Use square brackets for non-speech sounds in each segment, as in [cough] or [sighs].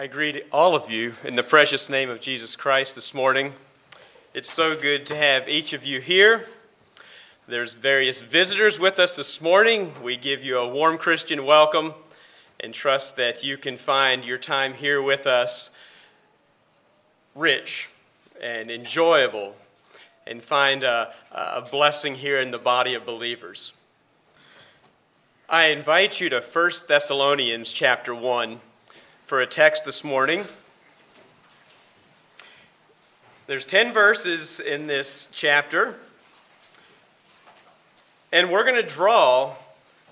I greet all of you in the precious name of Jesus Christ this morning. It's so good to have each of you here. There's various visitors with us this morning. We give you a warm Christian welcome and trust that you can find your time here with us rich and enjoyable and find a, a blessing here in the body of believers. I invite you to 1 Thessalonians chapter 1 for a text this morning. There's 10 verses in this chapter, and we're going to draw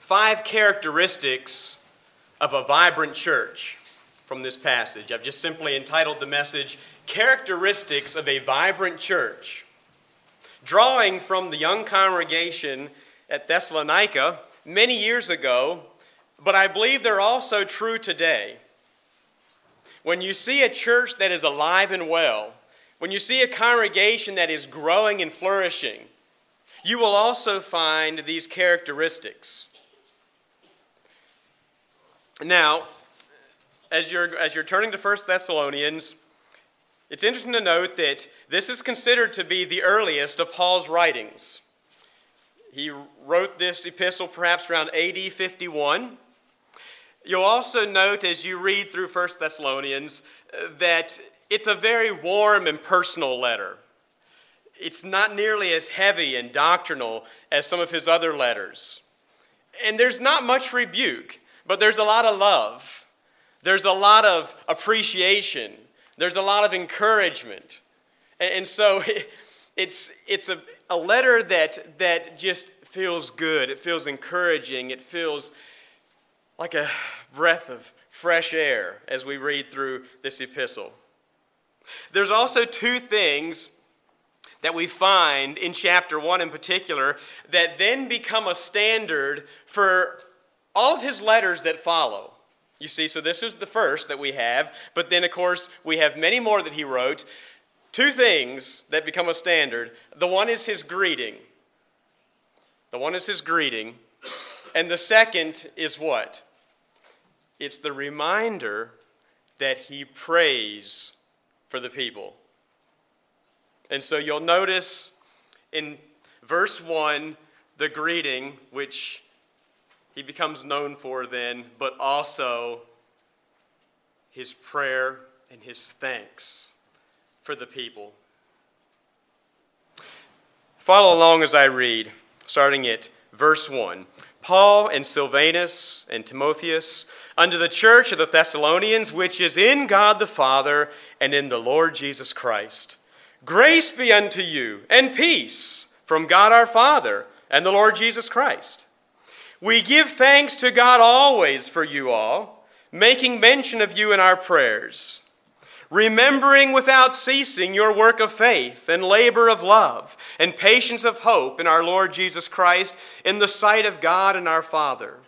five characteristics of a vibrant church from this passage. I've just simply entitled the message, Characteristics of a Vibrant Church. Drawing from the young congregation at Thessalonica many years ago, but I believe they're also true today. When you see a church that is alive and well, when you see a congregation that is growing and flourishing, you will also find these characteristics. Now, as you're, as you're turning to 1 Thessalonians, it's interesting to note that this is considered to be the earliest of Paul's writings. He wrote this epistle perhaps around AD 51. You'll also note as you read through 1 Thessalonians that it's a very warm and personal letter. It's not nearly as heavy and doctrinal as some of his other letters. And there's not much rebuke, but there's a lot of love. There's a lot of appreciation. There's a lot of encouragement. And so [laughs] it's, it's a, a letter that, that just feels good. It feels encouraging. It feels like a breath of fresh air as we read through this epistle. There's also two things that we find in chapter 1 in particular that then become a standard for all of his letters that follow. You see, so this was the first that we have, but then, of course, we have many more that he wrote. Two things that become a standard. The one is his greeting. The one is his greeting. And the second is what? It's the reminder that he prays for the people. And so you'll notice in verse 1 the greeting, which he becomes known for then, but also his prayer and his thanks for the people. Follow along as I read, starting at verse 1. Paul and Silvanus and Timotheus, unto the church of the Thessalonians, which is in God the Father and in the Lord Jesus Christ. Grace be unto you and peace from God our Father and the Lord Jesus Christ. We give thanks to God always for you all, making mention of you in our prayers remembering without ceasing your work of faith and labor of love and patience of hope in our Lord Jesus Christ in the sight of God and our Father,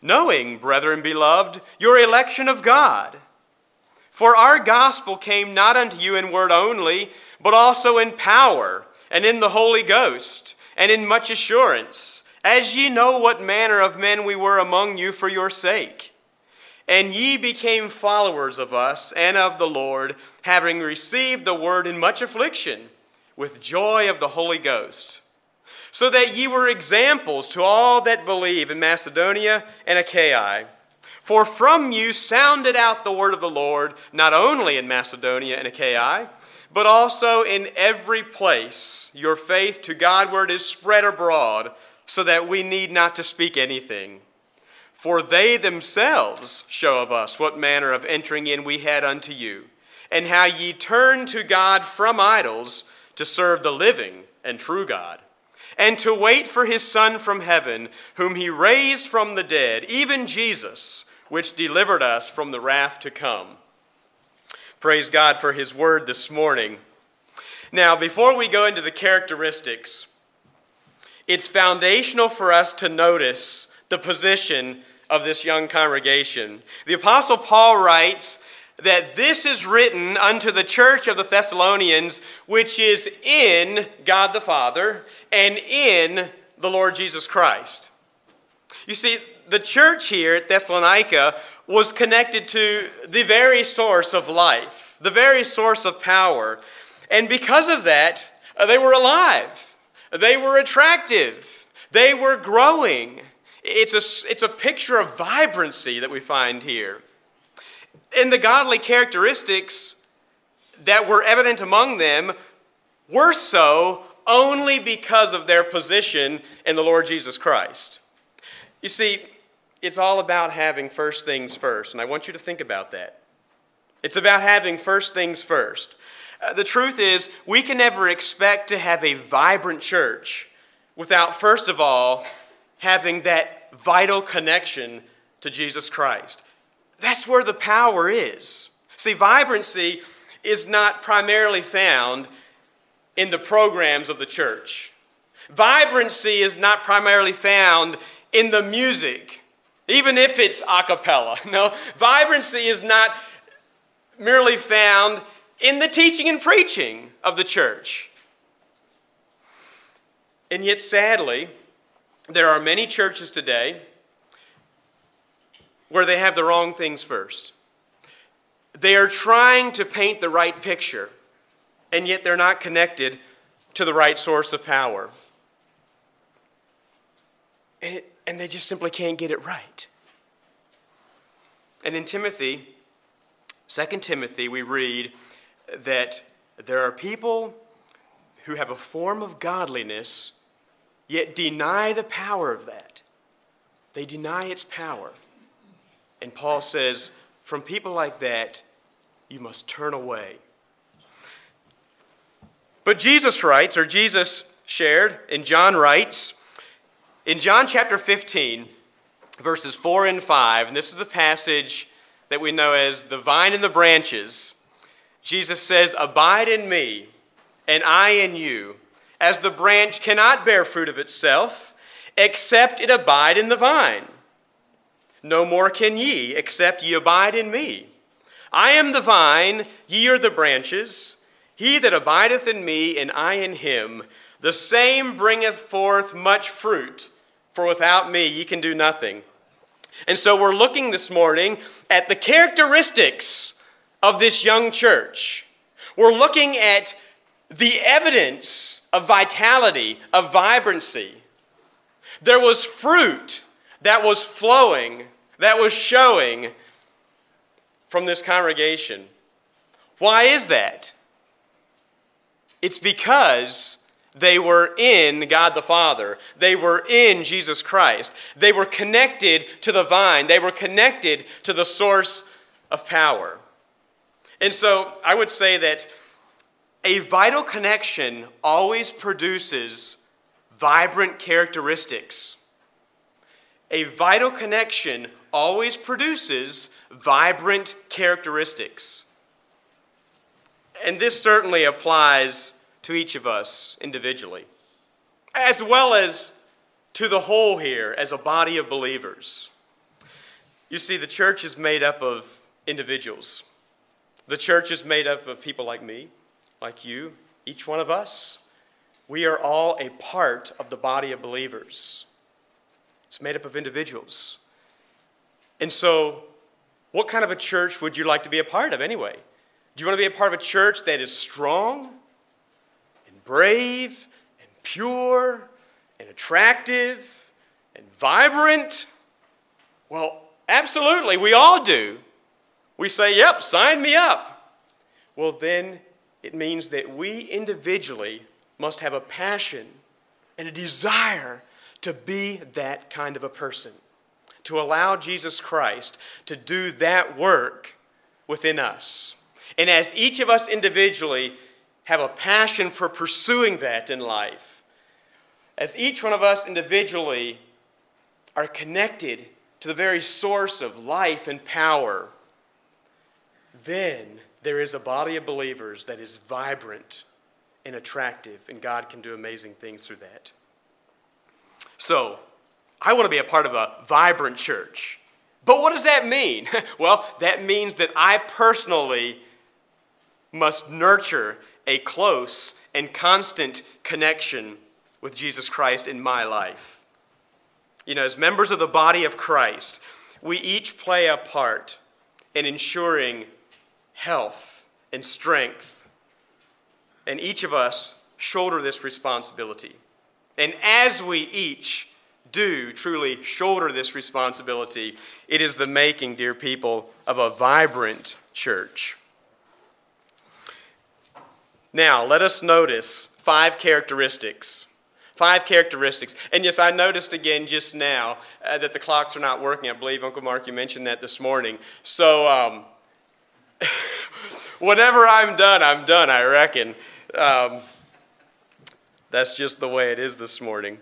knowing, brethren beloved, your election of God. For our gospel came not unto you in word only, but also in power and in the Holy Ghost and in much assurance, as ye know what manner of men we were among you for your sake. And ye became followers of us and of the Lord, having received the word in much affliction, with joy of the Holy Ghost. So that ye were examples to all that believe in Macedonia and Achaia. For from you sounded out the word of the Lord, not only in Macedonia and Achaia, but also in every place. Your faith to Godward is spread abroad, so that we need not to speak anything. For they themselves show of us what manner of entering in we had unto you, and how ye turned to God from idols to serve the living and true God, and to wait for his Son from heaven, whom he raised from the dead, even Jesus, which delivered us from the wrath to come. Praise God for his word this morning. Now, before we go into the characteristics, it's foundational for us to notice the position of this young congregation. The Apostle Paul writes that this is written unto the church of the Thessalonians, which is in God the Father and in the Lord Jesus Christ. You see, the church here at Thessalonica was connected to the very source of life, the very source of power. And because of that, uh, they were alive, they were attractive, they were growing. It's a, it's a picture of vibrancy that we find here. And the godly characteristics that were evident among them were so only because of their position in the Lord Jesus Christ. You see, it's all about having first things first, and I want you to think about that. It's about having first things first. Uh, the truth is, we can never expect to have a vibrant church without, first of all, having that vital connection to Jesus Christ. That's where the power is. See, vibrancy is not primarily found in the programs of the church. Vibrancy is not primarily found in the music, even if it's a cappella. [laughs] No, vibrancy is not merely found in the teaching and preaching of the church. And yet, sadly, there are many churches today where they have the wrong things first. They are trying to paint the right picture, and yet they're not connected to the right source of power. And, it, and they just simply can't get it right. And in Timothy, 2 Timothy, we read that there are people who have a form of godliness, yet deny the power of that. They deny its power. And Paul says, from people like that, you must turn away. But Jesus writes, or Jesus shared, and John writes, in John chapter 15, verses 4 and 5, and this is the passage that we know as the vine and the branches, Jesus says, Abide in me, and I in you, as the branch cannot bear fruit of itself, except it abide in the vine. No more can ye, except ye abide in me. I am the vine, ye are the branches. He that abideth in me, and I in him, the same bringeth forth much fruit, for without me ye can do nothing. And so we're looking this morning at the characteristics of this young church. We're looking at the evidence of vitality, of vibrancy. There was fruit that was flowing, that was showing from this congregation. Why is that? It's because they were in God the Father. They were in Jesus Christ. They were connected to the vine. They were connected to the source of power. And so I would say that a vital connection always produces vibrant characteristics. A vital connection always produces vibrant characteristics. And this certainly applies to each of us individually, as well as to the whole here as a body of believers. You see, the church is made up of individuals. The church is made up of people like me, like you, each one of us. We are all a part of the body of believers. It's made up of individuals. And so, what kind of a church would you like to be a part of anyway? Do you want to be a part of a church that is strong and brave and pure and attractive and vibrant? Well, absolutely, we all do. We say, yep, sign me up. Well, then it means that we individually must have a passion and a desire to be that kind of a person to allow Jesus Christ to do that work within us. And as each of us individually have a passion for pursuing that in life, as each one of us individually are connected to the very source of life and power, then there is a body of believers that is vibrant and attractive, and God can do amazing things through that. So, I want to be a part of a vibrant church. But what does that mean? [laughs] well, that means that I personally must nurture a close and constant connection with Jesus Christ in my life. You know, as members of the body of Christ, we each play a part in ensuring health and strength. And each of us shoulder this responsibility. And as we each do truly shoulder this responsibility, it is the making, dear people, of a vibrant church. Now, let us notice five characteristics. Five characteristics. And yes, I noticed again just now uh, that the clocks are not working. I believe Uncle Mark, you mentioned that this morning. So, um, [laughs] whenever I'm done, I'm done, I reckon. Um, that's just the way it is this morning.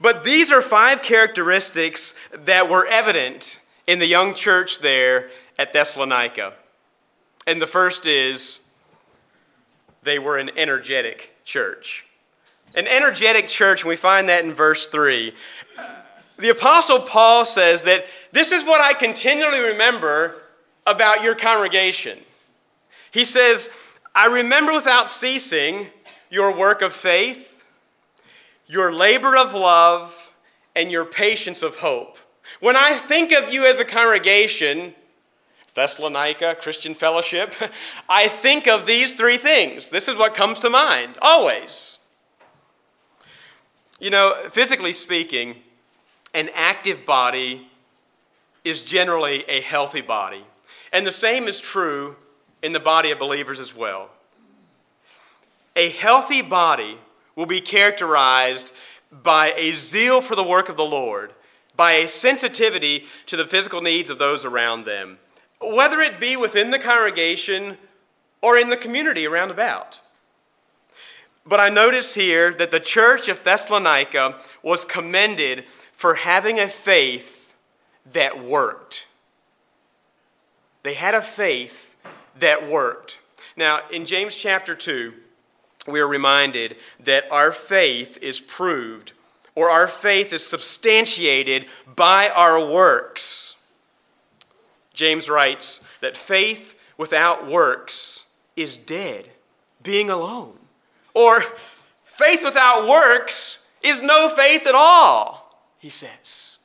But these are five characteristics that were evident in the young church there at Thessalonica. And the first is they were an energetic church. An energetic church, and we find that in verse 3. The Apostle Paul says that this is what I continually remember about your congregation. He says, I remember without ceasing your work of faith, your labor of love, and your patience of hope. When I think of you as a congregation, Thessalonica, Christian fellowship, [laughs] I think of these three things. This is what comes to mind, always. You know, physically speaking, an active body is generally a healthy body. And the same is true in the body of believers as well. A healthy body will be characterized by a zeal for the work of the Lord, by a sensitivity to the physical needs of those around them whether it be within the congregation or in the community around about. But I notice here that the church of Thessalonica was commended for having a faith that worked. They had a faith that worked. Now, in James chapter 2, we are reminded that our faith is proved or our faith is substantiated by our works. James writes that faith without works is dead, being alone. Or faith without works is no faith at all, he says.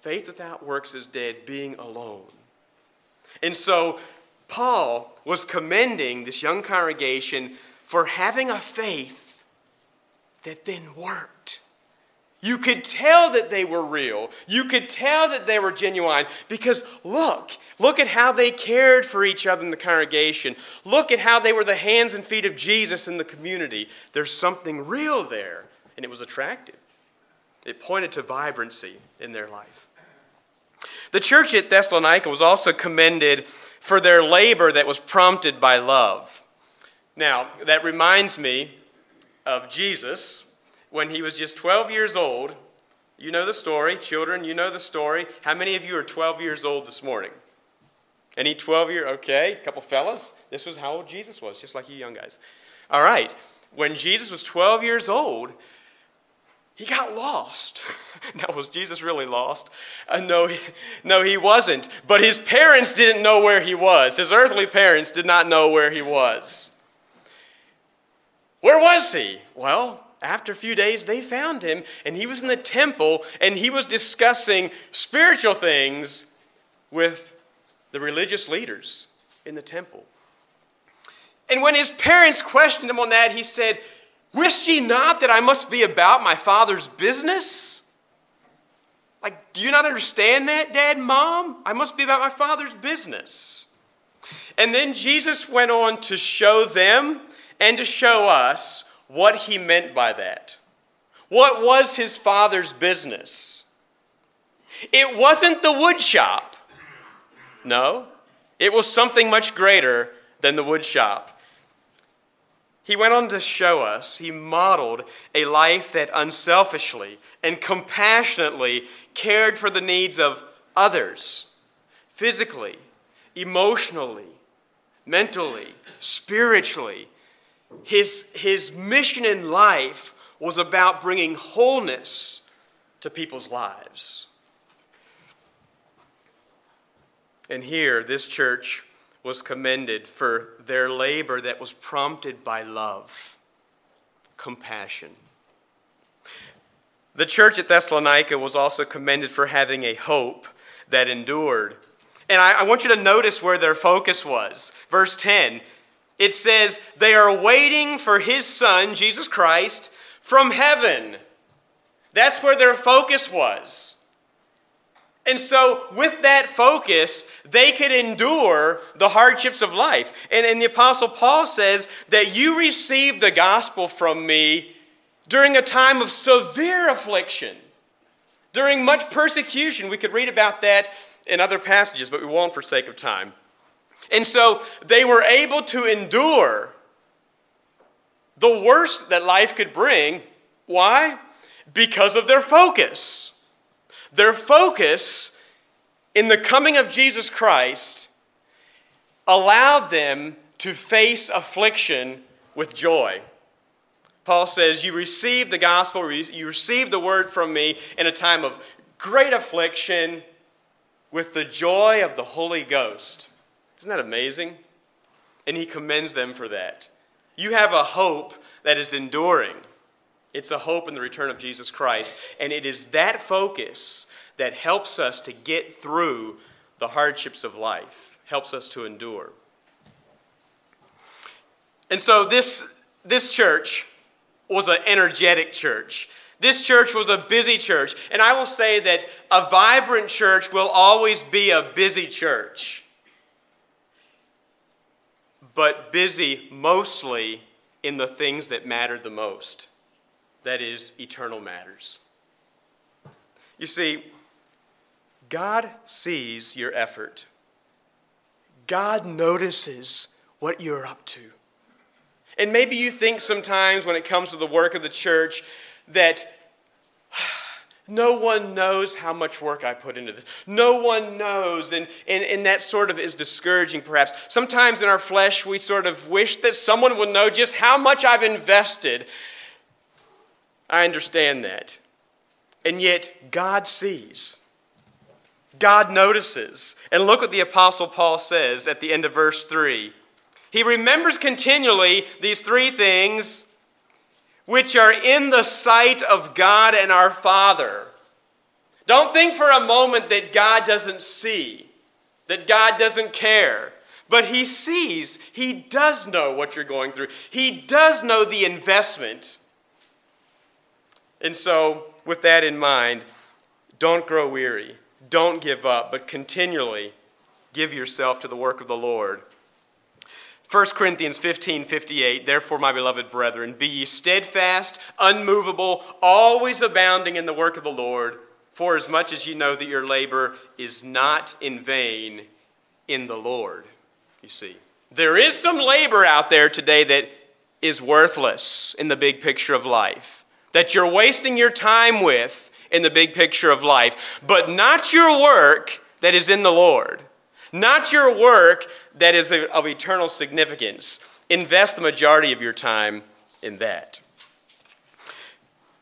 Faith without works is dead, being alone. And so Paul was commending this young congregation for having a faith that then worked. You could tell that they were real. You could tell that they were genuine because look, look at how they cared for each other in the congregation. Look at how they were the hands and feet of Jesus in the community. There's something real there, and it was attractive. It pointed to vibrancy in their life. The church at Thessalonica was also commended for their labor that was prompted by love. Now, that reminds me of Jesus when he was just 12 years old. You know the story. Children, you know the story. How many of you are 12 years old this morning? Any 12 year? Okay, a couple fellas. This was how old Jesus was, just like you young guys. All right. When Jesus was 12 years old, he got lost. [laughs] now, was Jesus really lost? Uh, no, he, no, he wasn't. But his parents didn't know where he was. His earthly parents did not know where he was. Where was he? Well, after a few days, they found him, and he was in the temple, and he was discussing spiritual things with the religious leaders in the temple. And when his parents questioned him on that, he said, Wist ye not that I must be about my father's business? Like, do you not understand that, Dad, Mom? I must be about my father's business. And then Jesus went on to show them and to show us what he meant by that. What was his father's business? It wasn't the wood shop. No, it was something much greater than the wood shop. He went on to show us, he modeled a life that unselfishly and compassionately cared for the needs of others, physically, emotionally, mentally, spiritually, his, his mission in life was about bringing wholeness to people's lives. And here, this church was commended for their labor that was prompted by love, compassion. The church at Thessalonica was also commended for having a hope that endured. And I, I, want you to notice where their focus was. Verse 10 it says, They are waiting for his son, Jesus Christ, from heaven. That's where their focus was. And so, with that focus, they could endure the hardships of life. And, and the Apostle Paul says that you received the gospel from me during a time of severe affliction, during much persecution. We could read about that in other passages, but we won't for sake of time. And so they were able to endure the worst that life could bring. Why? Because of their focus. Their focus in the coming of Jesus Christ allowed them to face affliction with joy. Paul says, You received the gospel, you received the word from me in a time of great affliction with the joy of the Holy Ghost. Isn't that amazing? And he commends them for that. You have a hope that is enduring. It's a hope in the return of Jesus Christ. And it is that focus that helps us to get through the hardships of life, helps us to endure. And so this, this church was an energetic church. This church was a busy church. And I will say that a vibrant church will always be a busy church but busy mostly in the things that matter the most that is, eternal matters. You see, God sees your effort, God notices what you're up to. And maybe you think sometimes when it comes to the work of the church that [sighs] no one knows how much work I put into this. No one knows. And, and, and that sort of is discouraging, perhaps. Sometimes in our flesh, we sort of wish that someone would know just how much I've invested. I understand that. And yet, God sees. God notices. And look what the Apostle Paul says at the end of verse 3. He remembers continually these three things which are in the sight of God and our Father. Don't think for a moment that God doesn't see, that God doesn't care. But He sees, He does know what you're going through, He does know the investment. And so, with that in mind, don't grow weary, don't give up, but continually give yourself to the work of the Lord. 1 Corinthians 15 58, therefore, my beloved brethren, be ye steadfast, unmovable, always abounding in the work of the Lord, for as much as ye know that your labor is not in vain in the Lord. You see, there is some labor out there today that is worthless in the big picture of life, that you're wasting your time with in the big picture of life, but not your work that is in the Lord. Not your work that is of eternal significance. Invest the majority of your time in that.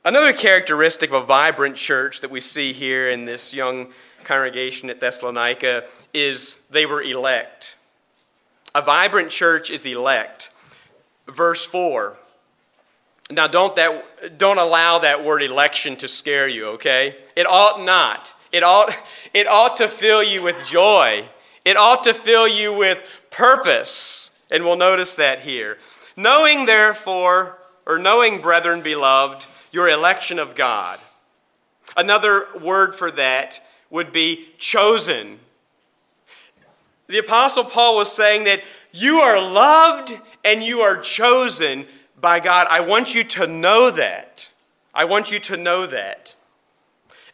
Another characteristic of a vibrant church that we see here in this young congregation at Thessalonica is they were elect. A vibrant church is elect. Verse 4. Now don't that don't allow that word election to scare you, okay? It ought not. It ought it ought to fill you with joy it ought to fill you with purpose. And we'll notice that here. Knowing, therefore, or knowing, brethren beloved, your election of God. Another word for that would be chosen. The Apostle Paul was saying that you are loved and you are chosen by God. I want you to know that. I want you to know that.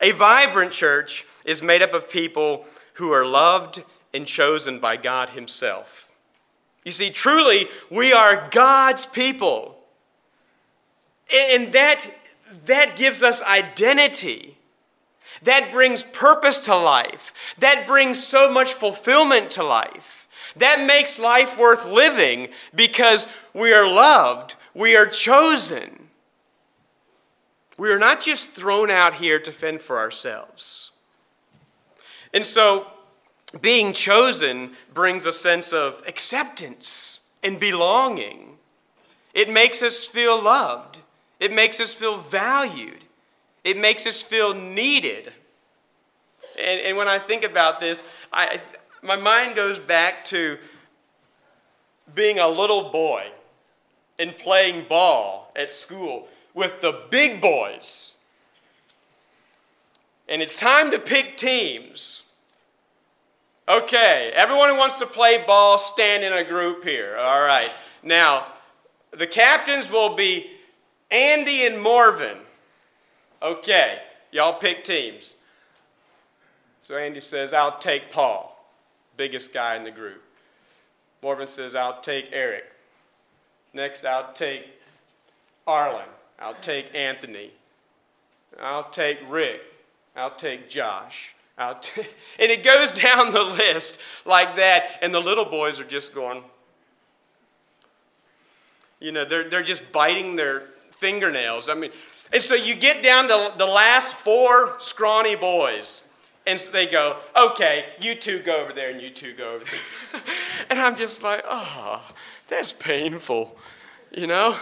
A vibrant church is made up of people who are loved and chosen by God Himself. You see, truly, we are God's people. And that, that gives us identity. That brings purpose to life. That brings so much fulfillment to life. That makes life worth living because we are loved, we are chosen. We are not just thrown out here to fend for ourselves. And so, being chosen brings a sense of acceptance and belonging. It makes us feel loved, it makes us feel valued. It makes us feel needed. And, and when I think about this, I, my mind goes back to being a little boy and playing ball at school with the big boys. And it's time to pick teams. Okay, everyone who wants to play ball, stand in a group here. All right. Now, the captains will be Andy and Morven. Okay, y'all pick teams. So Andy says, I'll take Paul, biggest guy in the group. Morven says, I'll take Eric. Next, I'll take Arlen. I'll take Anthony. I'll take Rick. I'll take Josh. I'll [laughs] t- and it goes down the list like that, and the little boys are just going, you know, they're, they're just biting their fingernails. I mean, and so you get down to the last four scrawny boys. And so they go, okay, you two go over there and you two go over there. [laughs] and I'm just like, oh, that's painful, you know?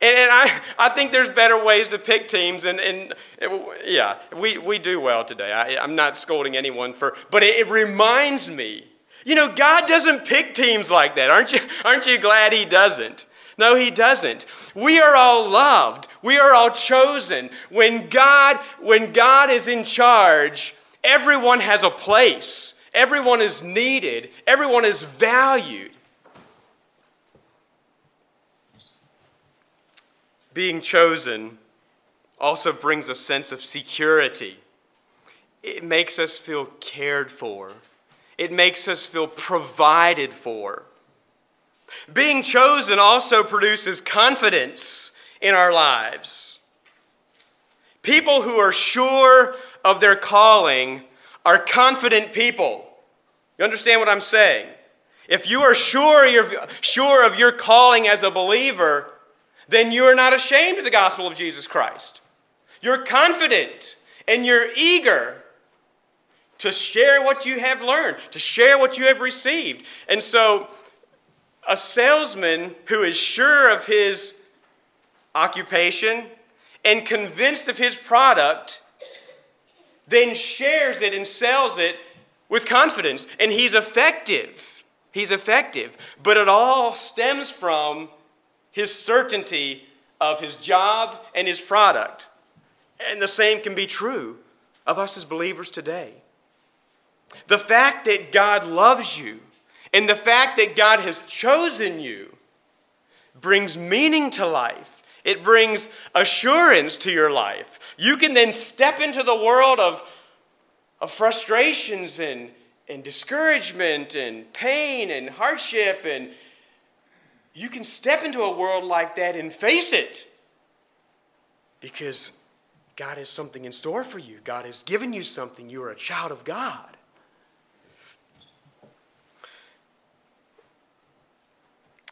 And, and, I, I think there's better ways to pick teams. And, and it, yeah, we, we do well today. I, I'm not scolding anyone for, but it, it reminds me, you know, God doesn't pick teams like that. Aren't you, aren't you glad He doesn't? No, he doesn't. We are all loved. We are all chosen. When God, when God is in charge, everyone has a place. Everyone is needed. Everyone is valued. Being chosen also brings a sense of security. It makes us feel cared for. It makes us feel provided for. Being chosen also produces confidence in our lives. People who are sure of their calling are confident people. You understand what I'm saying? If you are sure, you're sure of your calling as a believer, then you are not ashamed of the gospel of Jesus Christ. You're confident and you're eager to share what you have learned, to share what you have received. And so a salesman who is sure of his occupation and convinced of his product then shares it and sells it with confidence. And he's effective. He's effective. But it all stems from his certainty of his job and his product. And the same can be true of us as believers today. The fact that God loves you and the fact that God has chosen you brings meaning to life. It brings assurance to your life. You can then step into the world of, of frustrations and, and discouragement and pain and hardship, and you can step into a world like that and face it because God has something in store for you. God has given you something. You are a child of God.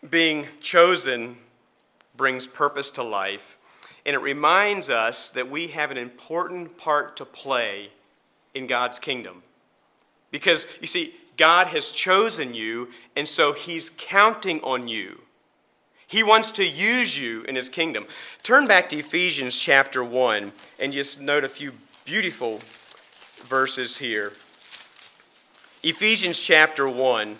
being chosen brings purpose to life, and it reminds us that we have an important part to play in God's kingdom. Because, you see, God has chosen you, and so He's counting on you. He wants to use you in His kingdom. Turn back to Ephesians chapter 1 and just note a few beautiful verses here. Ephesians chapter 1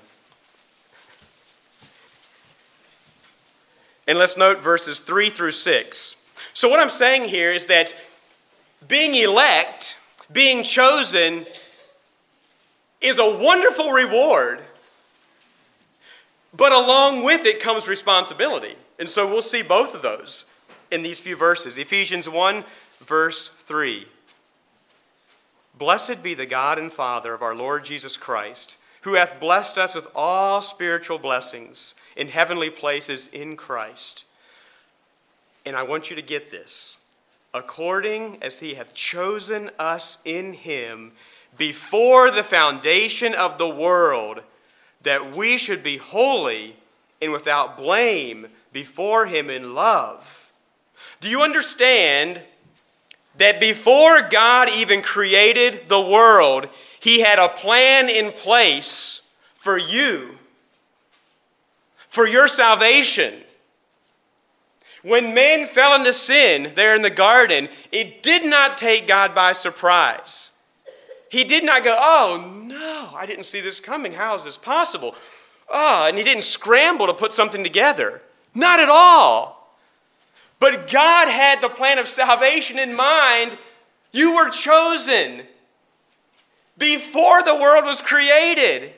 And let's note verses 3 through 6. So, what I'm saying here is that being elect, being chosen, is a wonderful reward, but along with it comes responsibility. And so we'll see both of those in these few verses. Ephesians 1, verse 3. Blessed be the God and Father of our Lord Jesus Christ, who hath blessed us with all spiritual blessings in heavenly places in Christ. And I want you to get this. According as he hath chosen us in him before the foundation of the world, that we should be holy and without blame before him in love. Do you understand that before God even created the world, he had a plan in place for you for your salvation. When man fell into sin there in the garden, it did not take God by surprise. He did not go, Oh, no, I didn't see this coming. How is this possible? Oh, and he didn't scramble to put something together. Not at all. But God had the plan of salvation in mind. You were chosen before the world was created.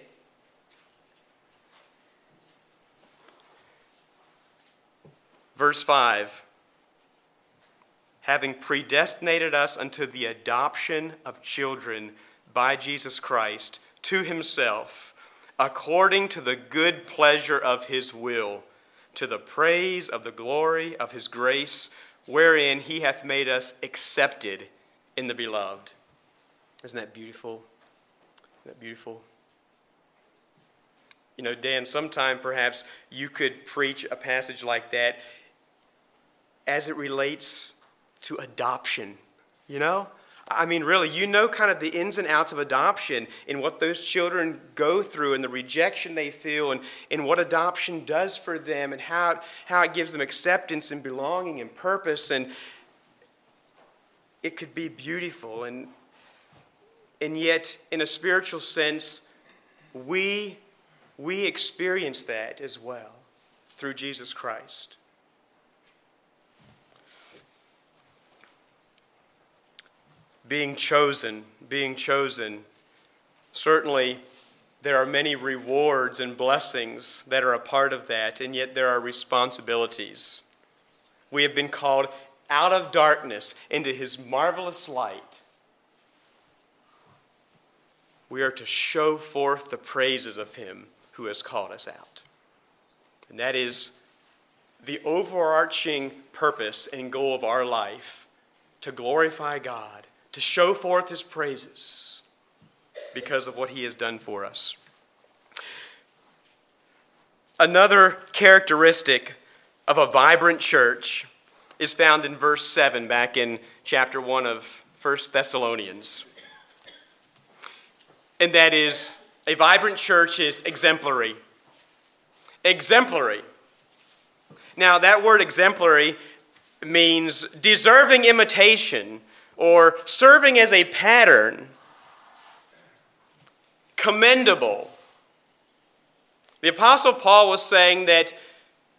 Verse 5 Having predestinated us unto the adoption of children by Jesus Christ to himself, according to the good pleasure of his will, to the praise of the glory of his grace, wherein he hath made us accepted in the beloved. Isn't that beautiful? Isn't that beautiful? You know, Dan, sometime perhaps you could preach a passage like that as it relates to adoption, you know? I mean, really, you know kind of the ins and outs of adoption and what those children go through and the rejection they feel and, and what adoption does for them and how it, how it gives them acceptance and belonging and purpose. And it could be beautiful. And, and yet, in a spiritual sense, we, we experience that as well through Jesus Christ. Being chosen, being chosen. Certainly, there are many rewards and blessings that are a part of that, and yet there are responsibilities. We have been called out of darkness into his marvelous light. We are to show forth the praises of him who has called us out. And that is the overarching purpose and goal of our life to glorify God to show forth his praises because of what he has done for us. Another characteristic of a vibrant church is found in verse 7 back in chapter 1 of 1 Thessalonians. And that is a vibrant church is exemplary. Exemplary. Now, that word exemplary means deserving imitation or serving as a pattern, commendable. The Apostle Paul was saying that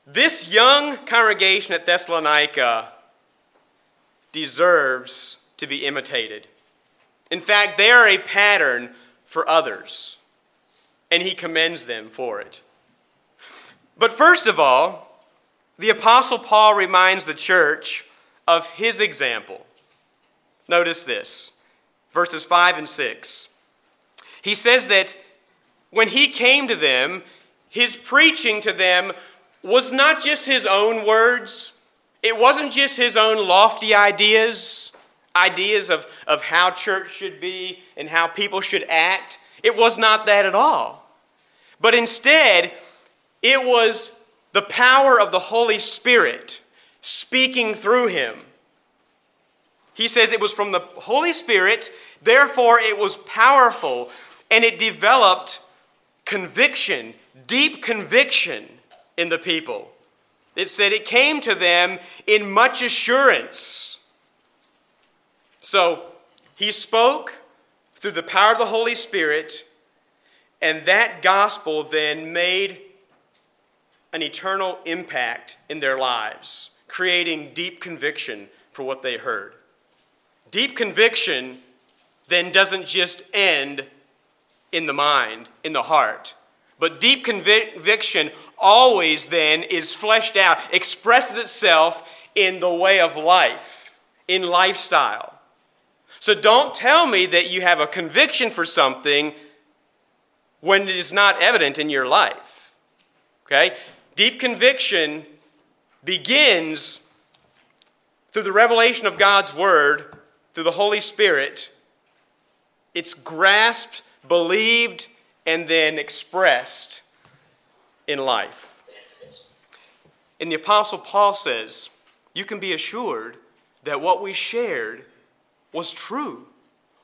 this young congregation at Thessalonica deserves to be imitated. In fact, they are a pattern for others, and he commends them for it. But first of all, the Apostle Paul reminds the church of his example. Notice this verses 5 and 6. He says that when he came to them, his preaching to them was not just his own words, it wasn't just his own lofty ideas, ideas of, of how church should be and how people should act. It was not that at all. But instead, it was the power of the Holy Spirit speaking through him he says it was from the Holy Spirit, therefore it was powerful, and it developed conviction, deep conviction in the people. It said it came to them in much assurance. So he spoke through the power of the Holy Spirit, and that gospel then made an eternal impact in their lives, creating deep conviction for what they heard. Deep conviction then doesn't just end in the mind, in the heart. But deep conviction always then is fleshed out, expresses itself in the way of life, in lifestyle. So don't tell me that you have a conviction for something when it is not evident in your life. Okay? Deep conviction begins through the revelation of God's Word through the Holy Spirit, it's grasped, believed, and then expressed in life. And the Apostle Paul says, You can be assured that what we shared was true,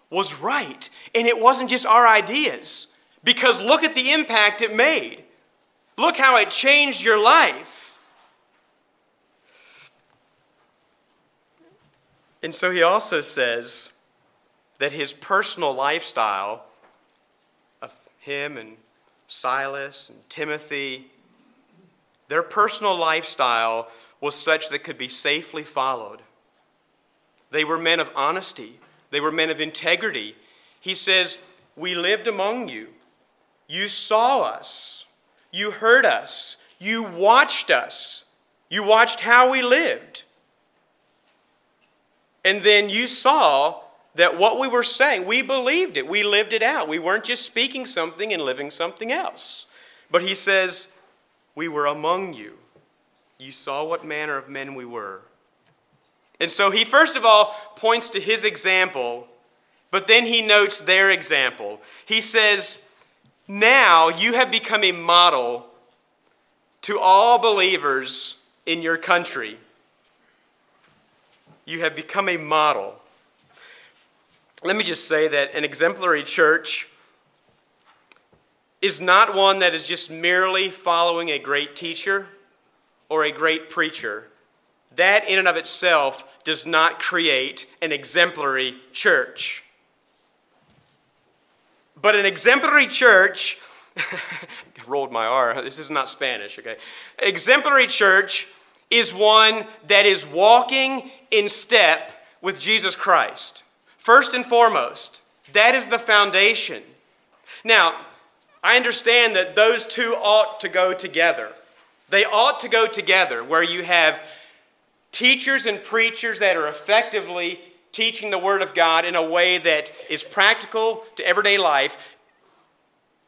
was right, and it wasn't just our ideas. Because look at the impact it made. Look how it changed your life. And so he also says that his personal lifestyle of him and Silas and Timothy, their personal lifestyle was such that could be safely followed. They were men of honesty, they were men of integrity. He says, We lived among you. You saw us. You heard us. You watched us. You watched how we lived. And then you saw that what we were saying, we believed it. We lived it out. We weren't just speaking something and living something else. But he says, We were among you. You saw what manner of men we were. And so he first of all points to his example, but then he notes their example. He says, Now you have become a model to all believers in your country. You have become a model. Let me just say that an exemplary church is not one that is just merely following a great teacher or a great preacher. That, in and of itself, does not create an exemplary church. But an exemplary church, [laughs] rolled my R, this is not Spanish, okay? Exemplary church is one that is walking in step with Jesus Christ. First and foremost, that is the foundation. Now, I understand that those two ought to go together. They ought to go together where you have teachers and preachers that are effectively teaching the Word of God in a way that is practical to everyday life,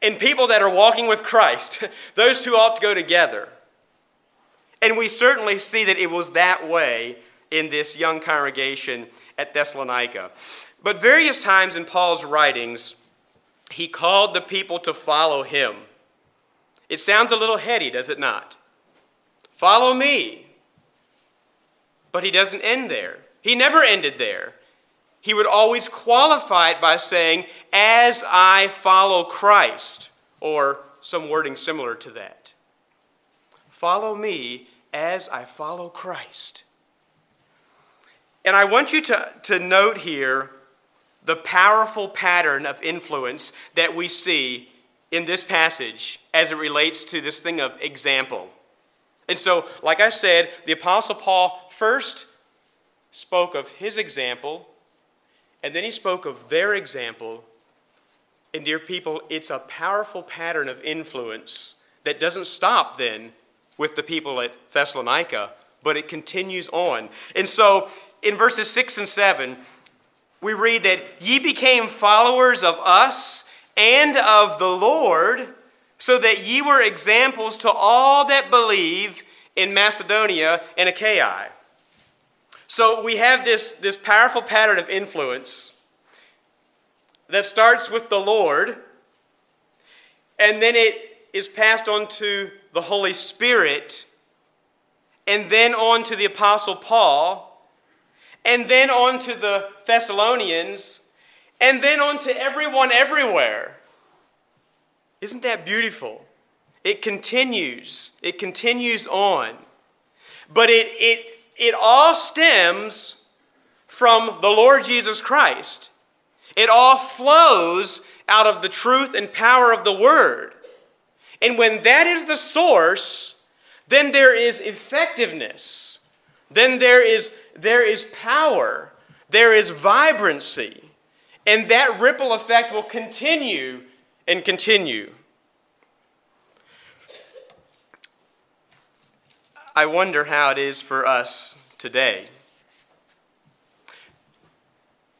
and people that are walking with Christ. [laughs] Those two ought to go together. And we certainly see that it was that way in this young congregation at Thessalonica. But various times in Paul's writings, he called the people to follow him. It sounds a little heady, does it not? Follow me. But he doesn't end there. He never ended there. He would always qualify it by saying, As I follow Christ, or some wording similar to that. Follow me as I follow Christ. And I want you to, to note here the powerful pattern of influence that we see in this passage as it relates to this thing of example. And so, like I said, the Apostle Paul first spoke of his example, and then he spoke of their example. And, dear people, it's a powerful pattern of influence that doesn't stop then with the people at Thessalonica, but it continues on. And so, in verses 6 and 7, we read that ye became followers of us and of the Lord so that ye were examples to all that believe in Macedonia and Achaia. So we have this, this powerful pattern of influence that starts with the Lord, and then it is passed on to the Holy Spirit, and then on to the Apostle Paul, and then on to the Thessalonians, and then on to everyone everywhere. Isn't that beautiful? It continues. It continues on. But it, it, it all stems from the Lord Jesus Christ. It all flows out of the truth and power of the Word. And when that is the source, then there is effectiveness. Then there is, there is power. There is vibrancy. And that ripple effect will continue and continue. I wonder how it is for us today.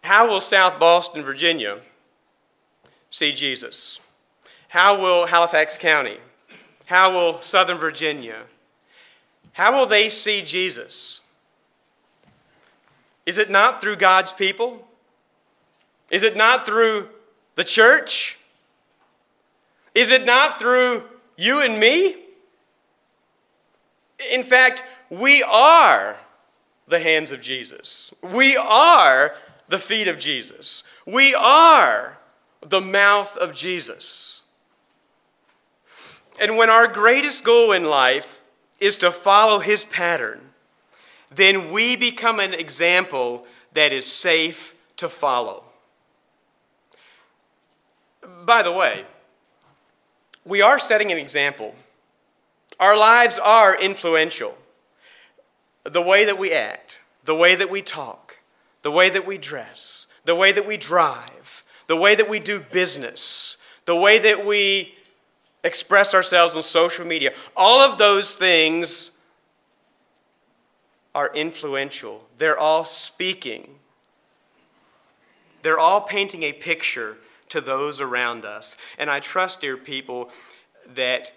How will South Boston, Virginia see Jesus? How will Halifax County? How will Southern Virginia? How will they see Jesus? Is it not through God's people? Is it not through the church? Is it not through you and me? In fact, we are the hands of Jesus. We are the feet of Jesus. We are the mouth of Jesus. And when our greatest goal in life is to follow his pattern, then we become an example that is safe to follow. By the way, we are setting an example. Our lives are influential. The way that we act, the way that we talk, the way that we dress, the way that we drive, the way that we do business, the way that we express ourselves on social media, all of those things are influential. They're all speaking. They're all painting a picture to those around us. And I trust, dear people, that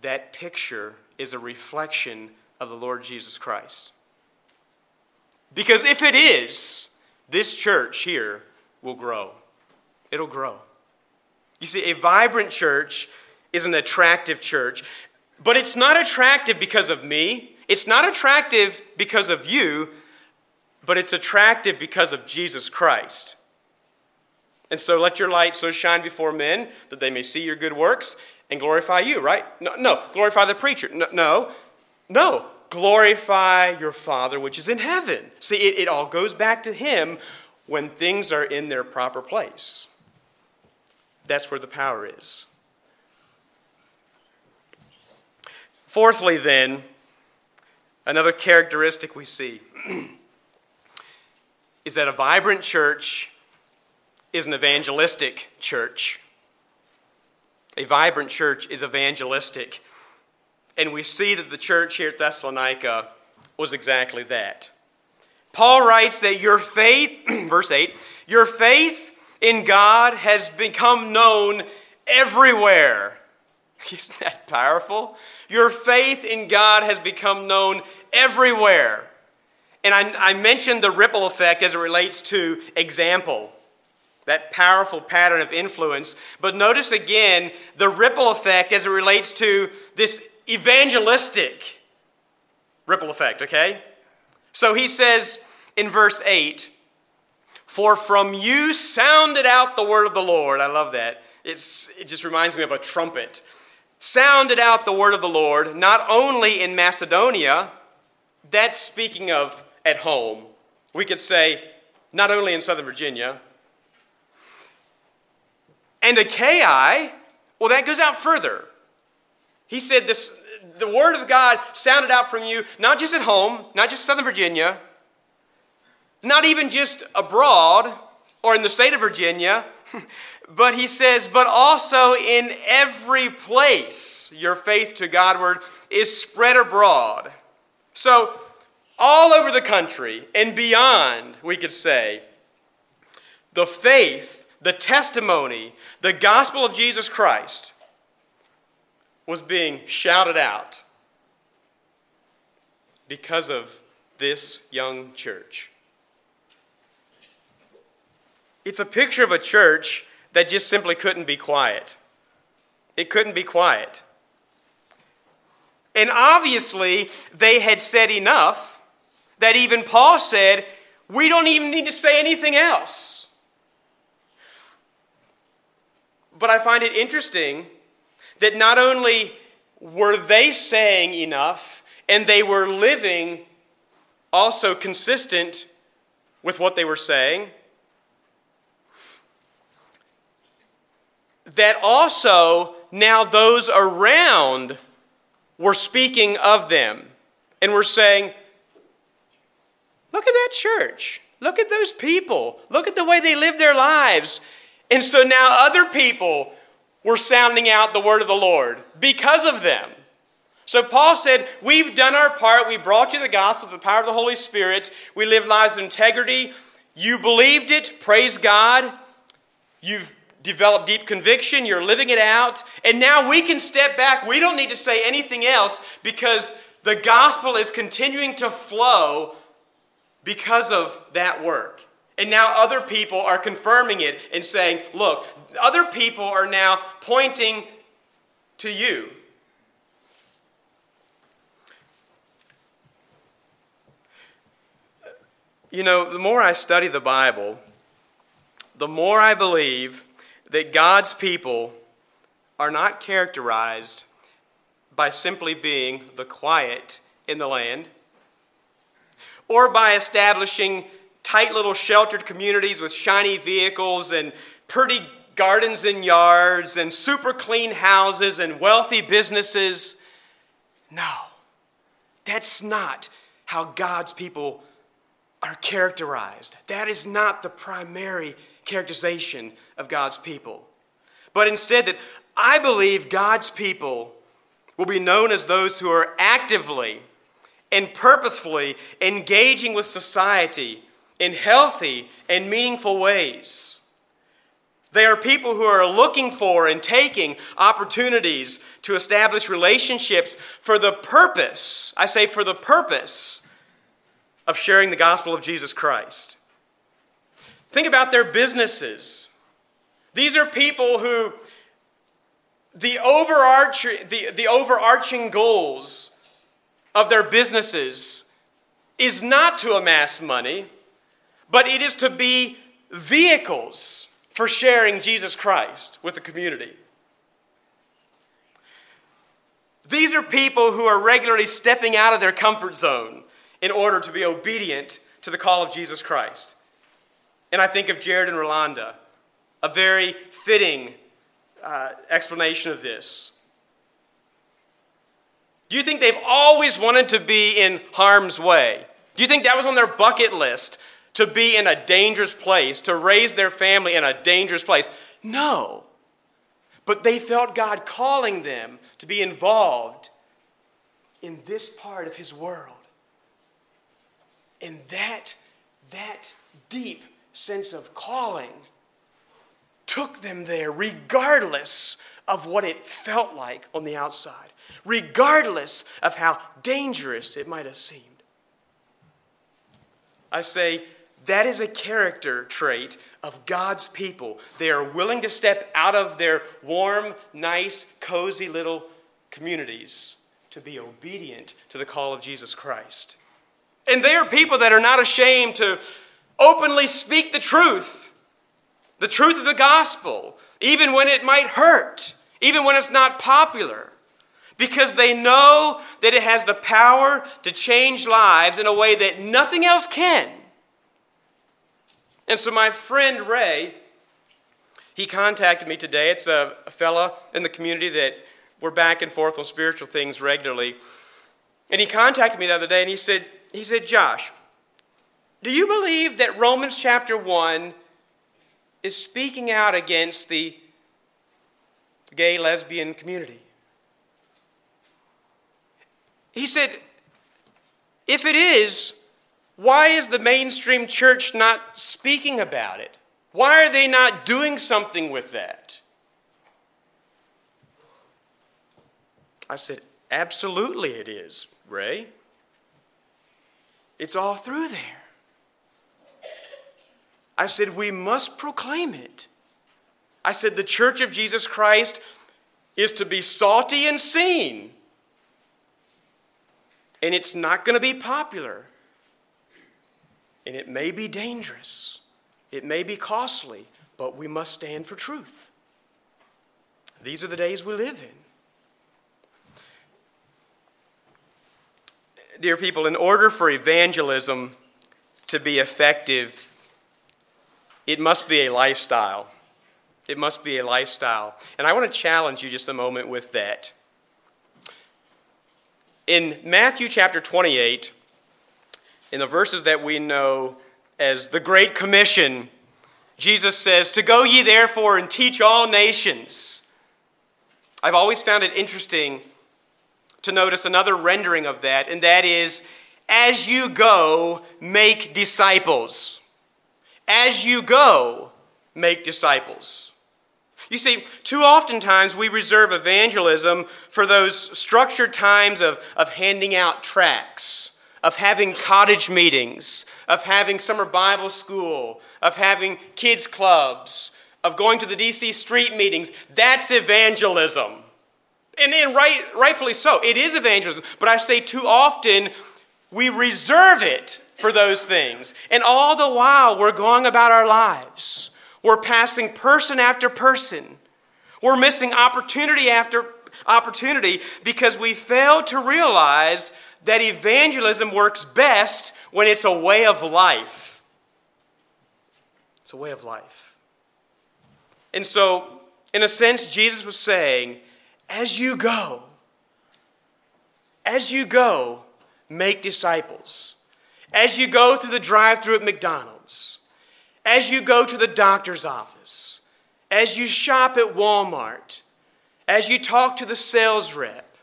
that picture is a reflection of the Lord Jesus Christ. Because if it is, this church here will grow. It'll grow. You see, a vibrant church is an attractive church, but it's not attractive because of me. It's not attractive because of you, but it's attractive because of Jesus Christ. And so let your light so shine before men that they may see your good works and glorify you, right? No, no. glorify the preacher. No, no, no. Glorify your Father which is in heaven. See, it, it all goes back to Him when things are in their proper place. That's where the power is. Fourthly, then, another characteristic we see [clears throat] is that a vibrant church is an evangelistic church. A vibrant church is evangelistic. And we see that the church here at Thessalonica was exactly that. Paul writes that your faith, [clears throat] verse 8, your faith in God has become known everywhere. [laughs] Isn't that powerful? Your faith in God has become known everywhere. And I, I mentioned the ripple effect as it relates to example that powerful pattern of influence. But notice again the ripple effect as it relates to this evangelistic ripple effect, okay? So he says in verse 8, For from you sounded out the word of the Lord. I love that. It's, it just reminds me of a trumpet. Sounded out the word of the Lord, not only in Macedonia, that's speaking of at home. We could say, not only in Southern Virginia, and Achaia, well, that goes out further. He said this, the word of God sounded out from you, not just at home, not just Southern Virginia, not even just abroad or in the state of Virginia, [laughs] but he says, but also in every place your faith to Godward is spread abroad. So, all over the country and beyond, we could say, the faith the testimony, the gospel of Jesus Christ was being shouted out because of this young church. It's a picture of a church that just simply couldn't be quiet. It couldn't be quiet. And obviously, they had said enough that even Paul said, We don't even need to say anything else. But I find it interesting that not only were they saying enough, and they were living also consistent with what they were saying, that also now those around were speaking of them and were saying, Look at that church. Look at those people. Look at the way they live their lives. And so now other people were sounding out the word of the Lord because of them. So Paul said, We've done our part. We brought you the gospel the power of the Holy Spirit. We live lives of integrity. You believed it. Praise God. You've developed deep conviction. You're living it out. And now we can step back. We don't need to say anything else because the gospel is continuing to flow because of that work. And now other people are confirming it and saying, look, other people are now pointing to you. You know, the more I study the Bible, the more I believe that God's people are not characterized by simply being the quiet in the land or by establishing tight little sheltered communities with shiny vehicles and pretty gardens and yards and super clean houses and wealthy businesses. No, that's not how God's people are characterized. That is not the primary characterization of God's people. But instead, that I believe God's people will be known as those who are actively and purposefully engaging with society in healthy and meaningful ways. They are people who are looking for and taking opportunities to establish relationships for the purpose, I say for the purpose, of sharing the gospel of Jesus Christ. Think about their businesses. These are people who the overarching, the, the overarching goals of their businesses is not to amass money, but it is to be vehicles for sharing Jesus Christ with the community. These are people who are regularly stepping out of their comfort zone in order to be obedient to the call of Jesus Christ. And I think of Jared and Rolanda, a very fitting uh, explanation of this. Do you think they've always wanted to be in harm's way? Do you think that was on their bucket list to be in a dangerous place, to raise their family in a dangerous place? No. But they felt God calling them to be involved in this part of His world. And that, that deep sense of calling took them there regardless of what it felt like on the outside, regardless of how dangerous it might have seemed. I say that is a character trait of God's people. They are willing to step out of their warm, nice, cozy little communities to be obedient to the call of Jesus Christ. And they are people that are not ashamed to openly speak the truth the truth of the gospel, even when it might hurt, even when it's not popular, because they know that it has the power to change lives in a way that nothing else can. And so, my friend Ray, he contacted me today. It's a, a fella in the community that we're back and forth on spiritual things regularly. And he contacted me the other day and he said, he said, Josh, do you believe that Romans chapter 1 is speaking out against the gay lesbian community. He said, if it is, why is the mainstream church not speaking about it? Why are they not doing something with that? I said, Absolutely, it is, Ray. It's all through there. I said, we must proclaim it. I said, the church of Jesus Christ is to be salty and seen. And it's not going to be popular. And it may be dangerous. It may be costly, but we must stand for truth. These are the days we live in. Dear people, in order for evangelism to be effective, it must be a lifestyle. It must be a lifestyle. And I want to challenge you just a moment with that. In Matthew chapter 28, in the verses that we know as the Great Commission, Jesus says, To go ye therefore and teach all nations. I've always found it interesting to notice another rendering of that, and that is, As you go, make disciples. As you go, make disciples. You see, too often times we reserve evangelism for those structured times of, of handing out tracts, of having cottage meetings, of having summer Bible school, of having kids' clubs, of going to the DC street meetings. That's evangelism. And, and right, rightfully so. It is evangelism. But I say too often we reserve it for those things. And all the while, we're going about our lives. We're passing person after person. We're missing opportunity after opportunity because we fail to realize that evangelism works best when it's a way of life. It's a way of life. And so, in a sense, Jesus was saying, as you go, as you go, make disciples. As you go through the drive through at McDonald's, as you go to the doctor's office, as you shop at Walmart, as you talk to the sales rep,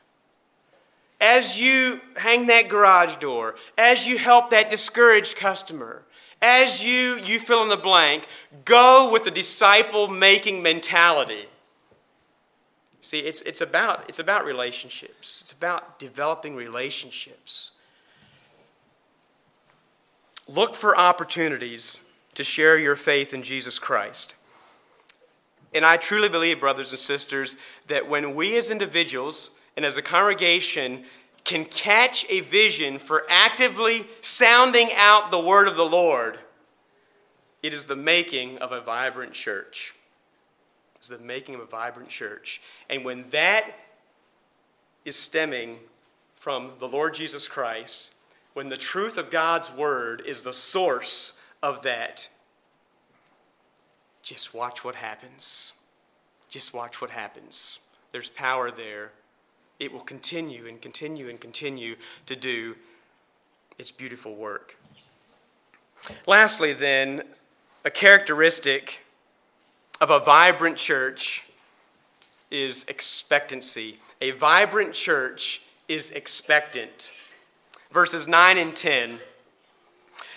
as you hang that garage door, as you help that discouraged customer, as you, you fill in the blank, go with the disciple making mentality. See, it's, it's, about, it's about relationships, it's about developing relationships. Look for opportunities to share your faith in Jesus Christ. And I truly believe, brothers and sisters, that when we as individuals and as a congregation can catch a vision for actively sounding out the word of the Lord, it is the making of a vibrant church. It's the making of a vibrant church. And when that is stemming from the Lord Jesus Christ, when the truth of God's word is the source of that, just watch what happens. Just watch what happens. There's power there. It will continue and continue and continue to do its beautiful work. Lastly, then, a characteristic of a vibrant church is expectancy. A vibrant church is expectant. Verses 9 and 10.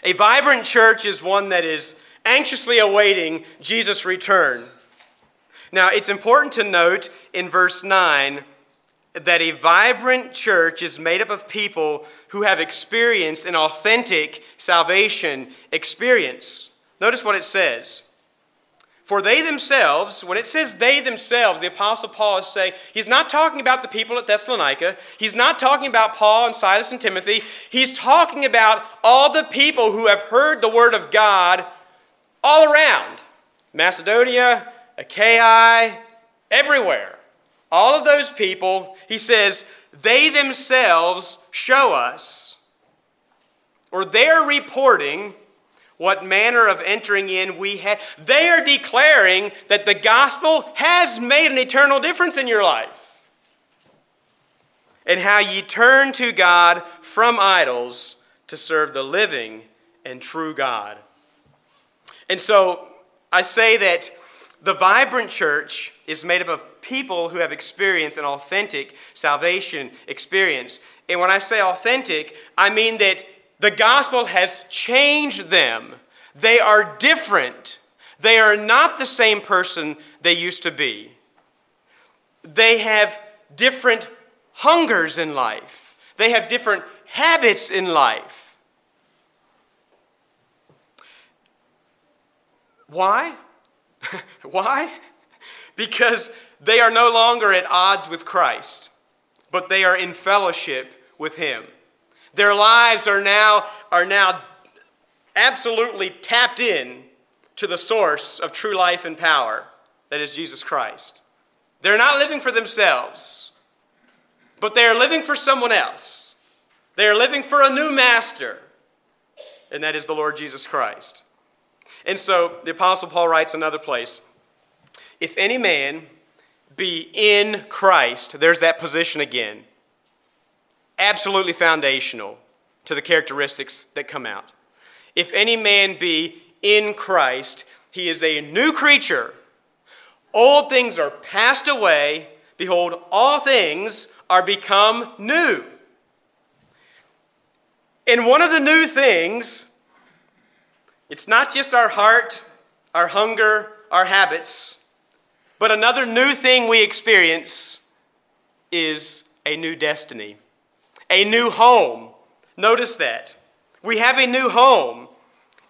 A vibrant church is one that is anxiously awaiting Jesus' return. Now, it's important to note in verse 9 that a vibrant church is made up of people who have experienced an authentic salvation experience. Notice what it says. For they themselves, when it says they themselves, the Apostle Paul is saying, he's not talking about the people at Thessalonica. He's not talking about Paul and Silas and Timothy. He's talking about all the people who have heard the word of God all around Macedonia, Achaia, everywhere. All of those people, he says, they themselves show us, or they're reporting what manner of entering in we had. They are declaring that the gospel has made an eternal difference in your life. And how ye turn to God from idols to serve the living and true God. And so I say that the vibrant church is made up of people who have experienced an authentic salvation experience. And when I say authentic, I mean that the gospel has changed them. They are different. They are not the same person they used to be. They have different hungers in life, they have different habits in life. Why? [laughs] Why? Because they are no longer at odds with Christ, but they are in fellowship with Him. Their lives are now, are now absolutely tapped in to the source of true life and power, that is Jesus Christ. They're not living for themselves, but they are living for someone else. They are living for a new master, and that is the Lord Jesus Christ. And so the Apostle Paul writes another place If any man be in Christ, there's that position again absolutely foundational to the characteristics that come out. If any man be in Christ, he is a new creature. Old things are passed away. Behold, all things are become new. And one of the new things, it's not just our heart, our hunger, our habits, but another new thing we experience is a new destiny a new home. Notice that. We have a new home.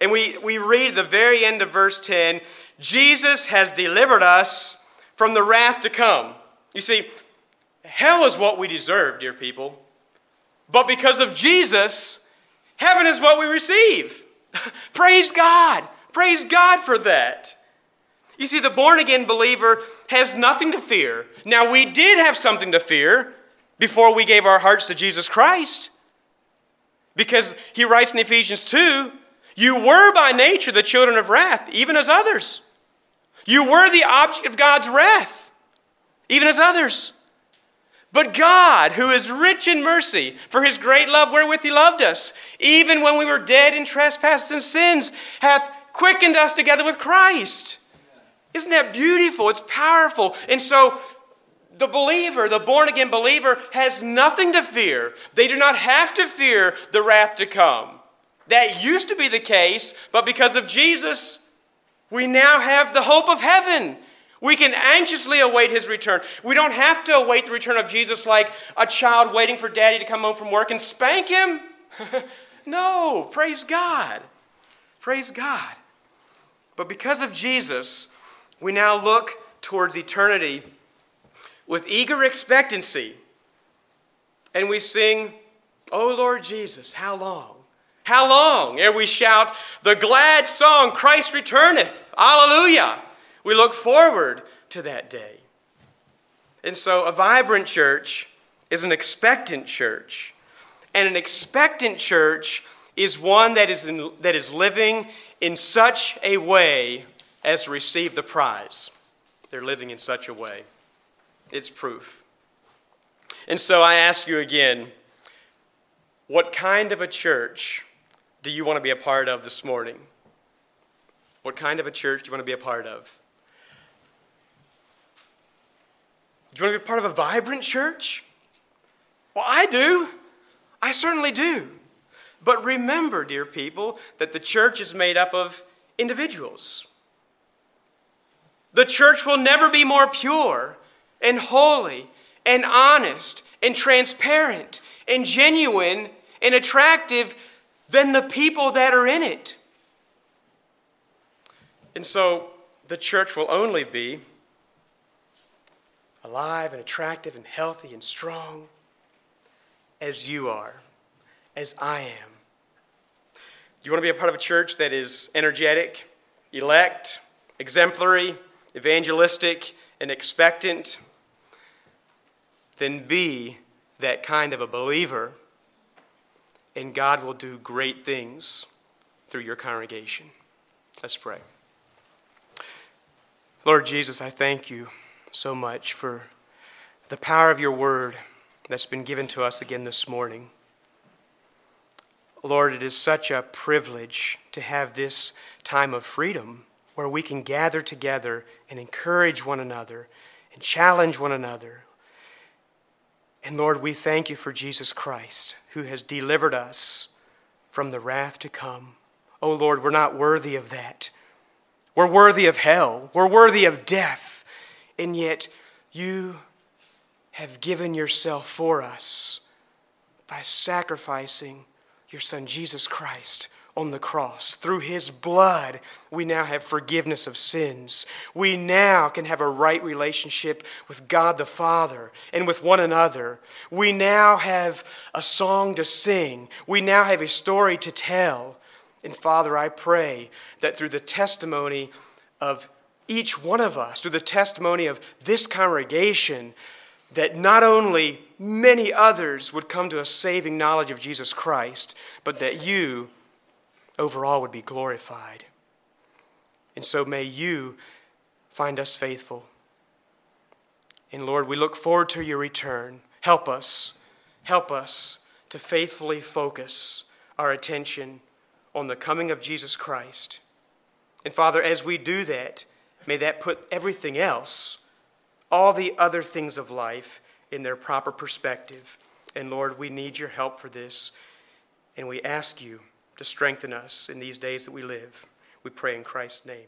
And we, we read the very end of verse 10 Jesus has delivered us from the wrath to come. You see, hell is what we deserve, dear people. But because of Jesus, heaven is what we receive. [laughs] Praise God. Praise God for that. You see, the born again believer has nothing to fear. Now, we did have something to fear before we gave our hearts to Jesus Christ. Because he writes in Ephesians 2 You were by nature the children of wrath, even as others. You were the object of God's wrath, even as others. But God, who is rich in mercy, for his great love wherewith he loved us, even when we were dead in trespasses and sins, hath quickened us together with Christ. Isn't that beautiful? It's powerful. And so the believer, the born again believer, has nothing to fear. They do not have to fear the wrath to come. That used to be the case, but because of Jesus, we now have the hope of heaven. We can anxiously await his return. We don't have to await the return of Jesus like a child waiting for daddy to come home from work and spank him. [laughs] no, praise God. Praise God. But because of Jesus, we now look towards eternity with eager expectancy. And we sing, O Lord Jesus, how long? How long ere we shout the glad song, Christ returneth? Alleluia! We look forward to that day. And so, a vibrant church is an expectant church. And an expectant church is one that is, in, that is living in such a way as to receive the prize. They're living in such a way. It's proof. And so I ask you again what kind of a church do you want to be a part of this morning? What kind of a church do you want to be a part of? Do you want to be part of a vibrant church? Well, I do. I certainly do. But remember, dear people, that the church is made up of individuals. The church will never be more pure and holy and honest and transparent and genuine and attractive than the people that are in it. And so the church will only be alive and attractive and healthy and strong as you are, as I am. Do you want to be a part of a church that is energetic, elect, exemplary, evangelistic, and expectant? Then be that kind of a believer, and God will do great things through your congregation. Let's pray. Lord Jesus, I thank you so much for the power of your word that's been given to us again this morning. Lord, it is such a privilege to have this time of freedom where we can gather together and encourage one another and challenge one another. And Lord, we thank you for Jesus Christ who has delivered us from the wrath to come. Oh Lord, we're not worthy of that. We're worthy of hell. We're worthy of death and yet you have given yourself for us by sacrificing your Son Jesus Christ on the cross. Through his blood, we now have forgiveness of sins. We now can have a right relationship with God the Father and with one another. We now have a song to sing. We now have a story to tell. And Father, I pray that through the testimony of each one of us, through the testimony of this congregation, that not only many others would come to a saving knowledge of Jesus Christ, but that you overall would be glorified. And so may you find us faithful. And Lord, we look forward to your return. Help us, help us to faithfully focus our attention on the coming of Jesus Christ. And Father, as we do that, May that put everything else, all the other things of life, in their proper perspective. And Lord, we need your help for this. And we ask you to strengthen us in these days that we live. We pray in Christ's name.